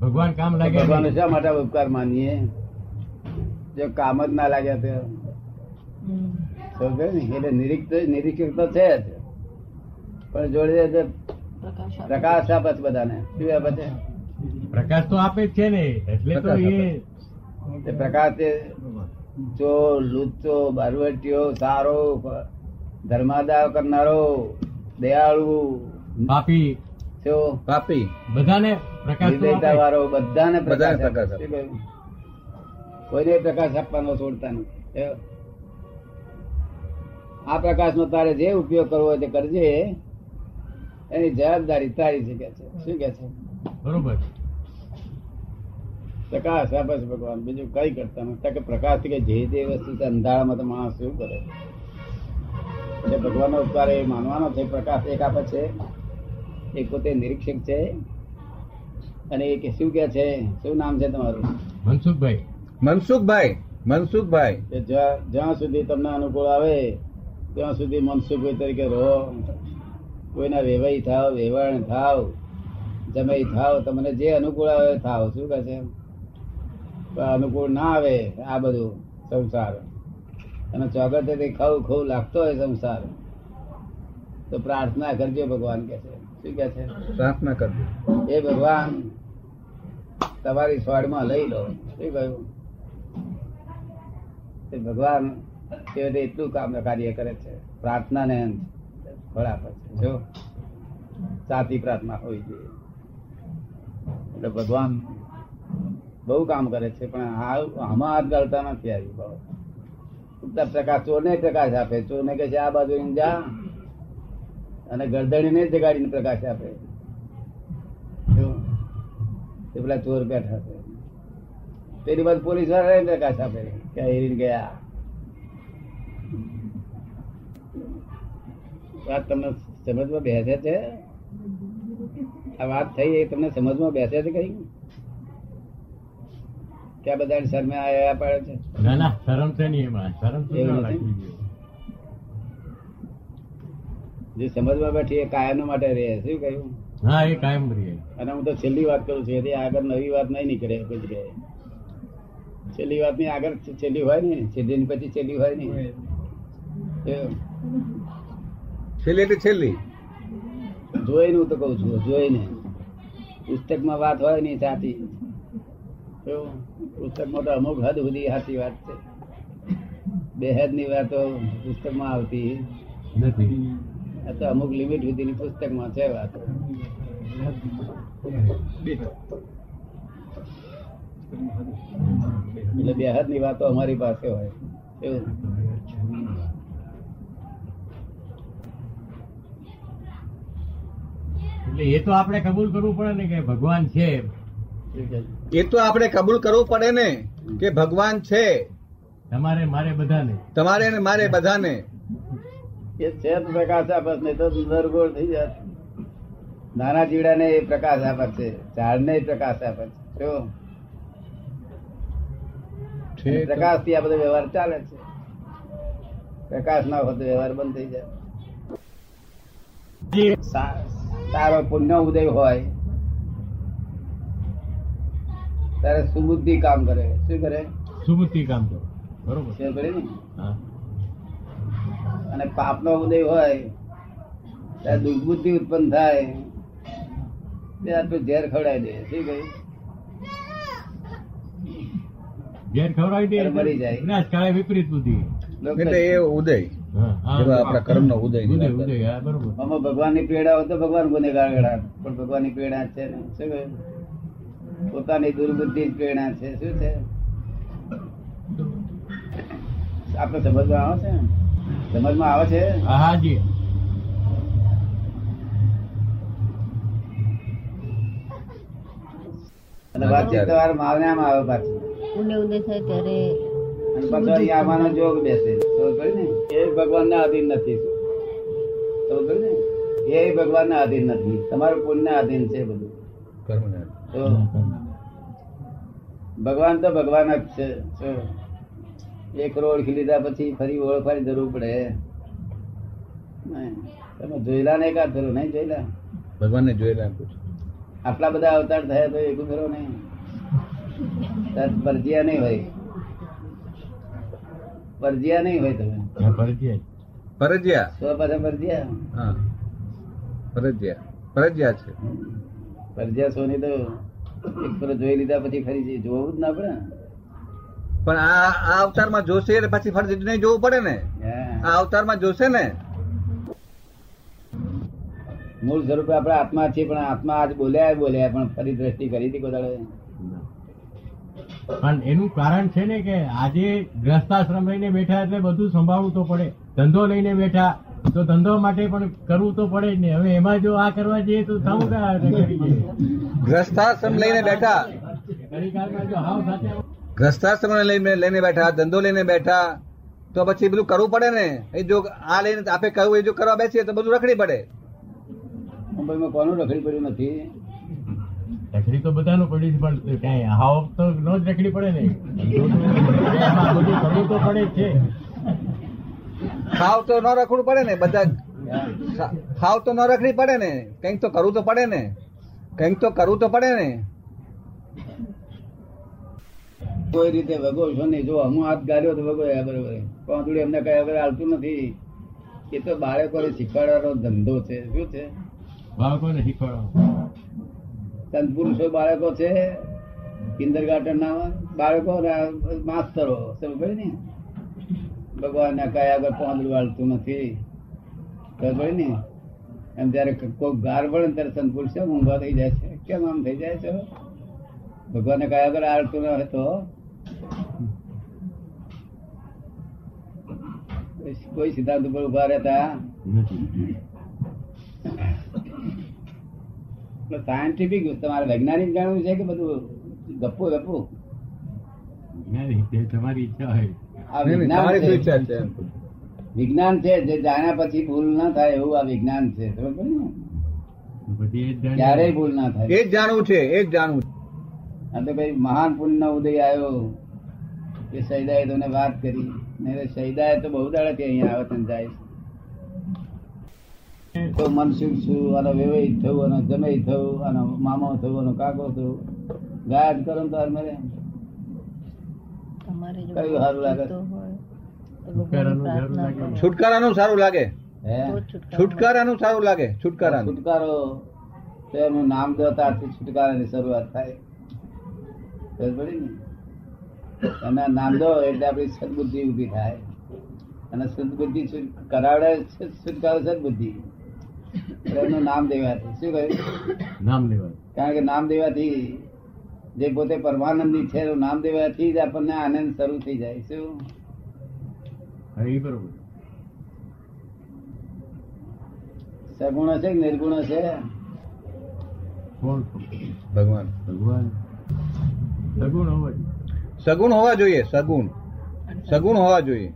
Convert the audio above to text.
ભગવાન કામ લાગે ભગવાન શા માટે ઉપકાર માનીએ? જો કામ જ ના લાગ્યા તો? એટલે નિરીક્ષક નિરીક્ષક તો છે જ. પણ જોડે પ્રકાશ આપે. છે બધાને. શું આપે છે? પ્રકાશ તો આપે જ છે ને એટલે તો એ પ્રકાશ ચોર લુચ્ચો બારવટીયો સારો ધર્માદાવ કરનારો દયાળુ પાપી પાપી બધાને આપે. વાળો બધાને પ્રકાશ? કોઈને પ્રકાશ આપવાનો છોડતા નહીં આ પ્રકાશ નો તારે જે ઉપયોગ કરવો હોય તે કરજે. એની જવાબદારી તારી છે કે છે? શું કે છે? બરોબર. પ્રકાશ આપે છે ભગવાન. બીજું કઈ કરતા નથી. કે પ્રકાશ કે જે તે વસ્તુ છે અંધારામાં તો માણસ શું કરે? એટલે ભગવાનનો ઉપકાર એ માનવાનો છે. પ્રકાશ એક આપે છે. એક પોતે નિરીક્ષક છે અને એક શું કે છે? શું નામ છે તમારું? મનસુખભાઈ. મનસુખભાઈ મનસુખભાઈ. જ્યાં જ્યાં સુધી તમને અનુકૂળ આવે ત્યાં સુધી મનસુખભાઈ તરીકે રહો. કોઈના વેવાઈ થાવ વેવાણ થાવ જમાઈ થાવ તમને જે અનુકૂળ આવે એ થાવ. શું કહે છે? અનુકૂળ ના આવે આ બધું સંસાર. અને ચોગટેથી ખવ ખવ લાગતો હોય સંસાર. તો પ્રાર્થના કરજો ભગવાન કે છે. શું કે છે? પ્રાર્થના કરજો. એ ભગવાન તમારી સ્વાડમાં લઈ લો. શું કહ્યું? ભગવાન તે એટલું કામ કાર્ય કરે છે? પ્રાર્થના ને ફળ આપે છે. જો સાચી પ્રાર્થના હોવી જોઈએ. એટલે ભગવાન બહુ કામ કરે છે પણ હાલ આમાં હાથ ગાળતા નથી આવી ઉત્તર પ્રકાશ ચોરને પ્રકાશ આપે. ચોરને કહે છે આ બાજુ જા. અને ગરદડીને જગાડીને પ્રકાશ આપે. તે પેલા ચોર બેઠા છે. તેની બાદ પોલીસવાળા પ્રકાશ આપે કે હેરીને ગયા. વાત તમને સમજમાં બેસે છે? આ વાત થઈ એ તમને સમજમાં બેસે છે કઈ? ક્યાં બધા શરમે આયા પાડે છે? ના ના શરમ છે નહીં એમાં. શરમ તો એવું ના નથી? રાખવી જોઈએ. જે સમજમાં બેઠી એ કાયમ માટે રહે શું કહ્યું? હા એ કાયમ રહે. અને હું તો છેલ્લી વાત કરું છું એથી આગળ નવી વાત નહીં નીકળે કોઈ જગ્યાએ. છેલ્લી વાતની આગળ છેલ્લી હોય ને છેલ્લી ની પછી છેલ્લી હોય ને. છેલ્લી એટલે છેલ્લી. જોઈને હું તો કઉ છું જોઈને. પુસ્તકમાં વાત હોય નહીં સાચી. પુસ્તક પુસ્તકમાં તો અમુક હદ સુધી સાચી વાત છે. બેહદની વાતો પુસ્તકમાં આવતી નથી. આ તો અમુક લિમિટ સુધીની પુસ્તકમાં છે વાત. એટલે બેહદની વાતો અમારી પાસે હોય. એવું. એટલે એ તો આપણે કબૂલ કરવું પડે ને કે ભગવાન છે એ તો આપણે કબૂલ કરવું પડે ને કે ભગવાન છે. તમારે મારે બધાને. તમારે ને મારે બધાને. એ છે પ્રકાશ આપે નહીં તો નરગોળ થઈ જાય. નાના જીવડાને એ પ્રકાશ આપે છે ઝાડને પ્રકાશ આપે છે. શું? પ્રકાશથી આ બધો વ્યવહાર ચાલે છે. પ્રકાશ ના હોય તો વ્યવહાર બંધ થઈ જાય. જે. સારો પુણ્ય ઉદય હોય ત્યારે સુબુદ્ધિ કામ કરે. શું કરે? સુબુદ્ધિ કામ કરે. બરોબર. ને? હા. અને પાપનો ઉદય હોય ત્યારે દુર્બુદ્ધિ ઉત્પન્ન થાય. તે આટલું ઝેર ખવડાવી દે. શું કહ્યું? ઘેર ખવડાવી દે મરી જાય. વિનાશ કાળે વિપરીત બુદ્ધિ. એટલે એ ઉદય. હા, હા. એવા આપણા કર્મનો ઉદયની ઉદય વાત કરે. ઉદય હા બરોબર. આમાં ભગવાનની પીડા હોય તો ભગવાન ગુનેગાર પણ ભગવાનની પીડા છે ને શું કહ્યું? પોતાની દુર્બુદ્ધિ જ પ્રેરણા છે. શું છે? આપણે સમજવા આવે છે સમજમાં આવે છે? હા હા અને વાતચીત તમારે માવનામાં આવે પાછી. ઉને ઉદય થાય ત્યારે અને પાછો અહીંયા આવવાનો જોગ બેસે. ખબર ને? એ ભગવાનના આધીન નથી. ખબર ને? એ ભગવાનના અધીન નથી. તમારું પુણ્યના આધીન છે બધું. ભગવાન તો ભગવાન જ છે? એક રોડ લીધા પછી ફરી ઓળખવાની જરૂર પડે. નહીં. તમે જોયેલા ને એકાદ ફેરો નહીં જોયેલા? ભગવાનને જોયેલા આટલા બધા અવતાર થયા તો એક ફેરો નહીં. પરજીયા નહીં હોય. પરજીયા નહીં હોય તમે. પરજીયા. તો પાછા પરજિયા? હા. ફરજિયા ફરજિયા છે. પરજિયા સોની તો એક જોઈ લીધા પછી ફરી જોવું જ ના પડે. ને. પણ આ આ અવતારમાં જોશે એટલે પછી ફરજ નહીં જોવું પડે ને. આ અવતારમાં જોશે ને. મૂળ સ્વરૂપે આપણે આત્મા છીએ પણ આત્મા આજ બોલ્યા બોલ્યા પણ ફરી દ્રષ્ટિ કરી હતી કોઈ પણ એનું કારણ છે ને કે આજે ગ્રસ્તાશ્રમ લઈને બેઠા એટલે બધું સંભાળવું તો પડે. ધંધો લઈને બેઠા તો ધંધો માટે પણ કરવું તો પડે જ ને. હવે એમાં જો આ કરવા જઈએ તો થવું કા ગ્રસ્તાશ્રમ લઈને બેઠા. ઘડી કાળમાં જો હાવ સાચા ગ્રસ્તાશ્રમ લઈને લઈને બેઠા ધંધો લઈને બેઠા તો પછી બધું કરવું પડે ને? એ જો આ લઈને આપે કહ્યું એ જો કરવા બેસીએ તો બધું રખડી પડે. મુંબઈમાં કોનું રખડી પડ્યું નથી? રખડી તો બધાનું પડી પણ ક્યાંય હાવ તો નો જ રખડી પડે ને? બધું તો પડે છે. ખાવ તો ન રખડવું પડે ને? બધા ખાવ તો ન રખડી પડે ને? કંઈક તો કરવું તો પડે ને? કંઈક તો કરવું તો પડે ને? કોઈ રીતે વગો છો નહીં? જો હું હાથ ગાળ્યો તો વગો બરોબર. પાંદડું એમને કઈ વગર હાલતું નથી એ તો બાળકોને શીખવાડવાનો ધંધો છે. શું છે? બાળકોને શીખવાડો સંત પુરુષો બાળકો છે કિન્ડર ના બાળકો માસ્તરો સમજ ને ભગવાન ના કયા આગળ પાંદડું હાલતું નથી. સમજ ને એમ જયારે કોઈ ગાર પડે ને ત્યારે સંત પુરુષો ઊંઘા થઈ જાય છે. કેમ આમ થઈ જાય છે? ભગવાન કયા આગળ હાલતું ન હોય કોઈ સિદ્ધાંત ઉપર ઊભા રહેતા સાયન્ટિફિક તમારે વૈજ્ઞાનિક જાણવું છે કે બધું ગપ્પુ ગપ્પુ તમારી ઈચ્છા હોય વિજ્ઞાન છે. જે જાણ્યા પછી ભૂલ ના થાય એવું આ વિજ્ઞાન છે બરોબર ને? એ. ક્યારેય ભૂલ ના થાય એ જ જાણવું છે એ જ જાણવું છે. આ તો કઈ મહાન પુણ્ય ઉદય આવ્યો કે સૈદાએ તમને વાત કરી નહીં તો બહુ દાડાથી અહીંયા આવે તને જાય તો મન શું છું આનો વેવાઈ થયું આનો જમાઈ થયું આનો મામો થયું આનો કાકો થયું. ગાયબ કરો તો મરે. તમારે જો કયું સારું લાગે? તો હોય. તો છુટકારાનું સારું લાગે. છુટકારાનું સારું લાગે? છુટકારા. છુટકારો તો એનું નામ દો ત્યારથી છુટકારાની શરૂઆત થાય. ખબર પડી ને? એના નામ દો એટલે આપણી સદબુદ્ધિ ઊભી થાય. અને સદબુદ્ધિ કરાવડે છે- છુટકારો સદબુદ્ધિ એનું નામ દેવાથી શું કહ્યું? નામ લેવા કારણ કે નામ દેવાથી જે પોતે પરમાનંદી છે એનું નામ દેવાથી જ આપણને આનંદ શરૂ થઈ જાય. શું? બરોબર. સગુણ હશે કે નિર્ગુણ હશે ભગવાન. ભગવાન. સગુણ જોઈએ સગુણ હોવા જોઈએ સગુણ. સગુણ હોવા જોઈએ.